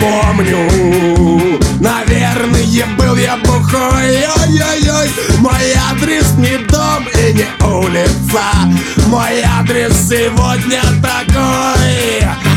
помню. Наверное, был я бухой. Ой-ой-ой Мой адрес не дом и не улица. Мой адрес сегодня такой.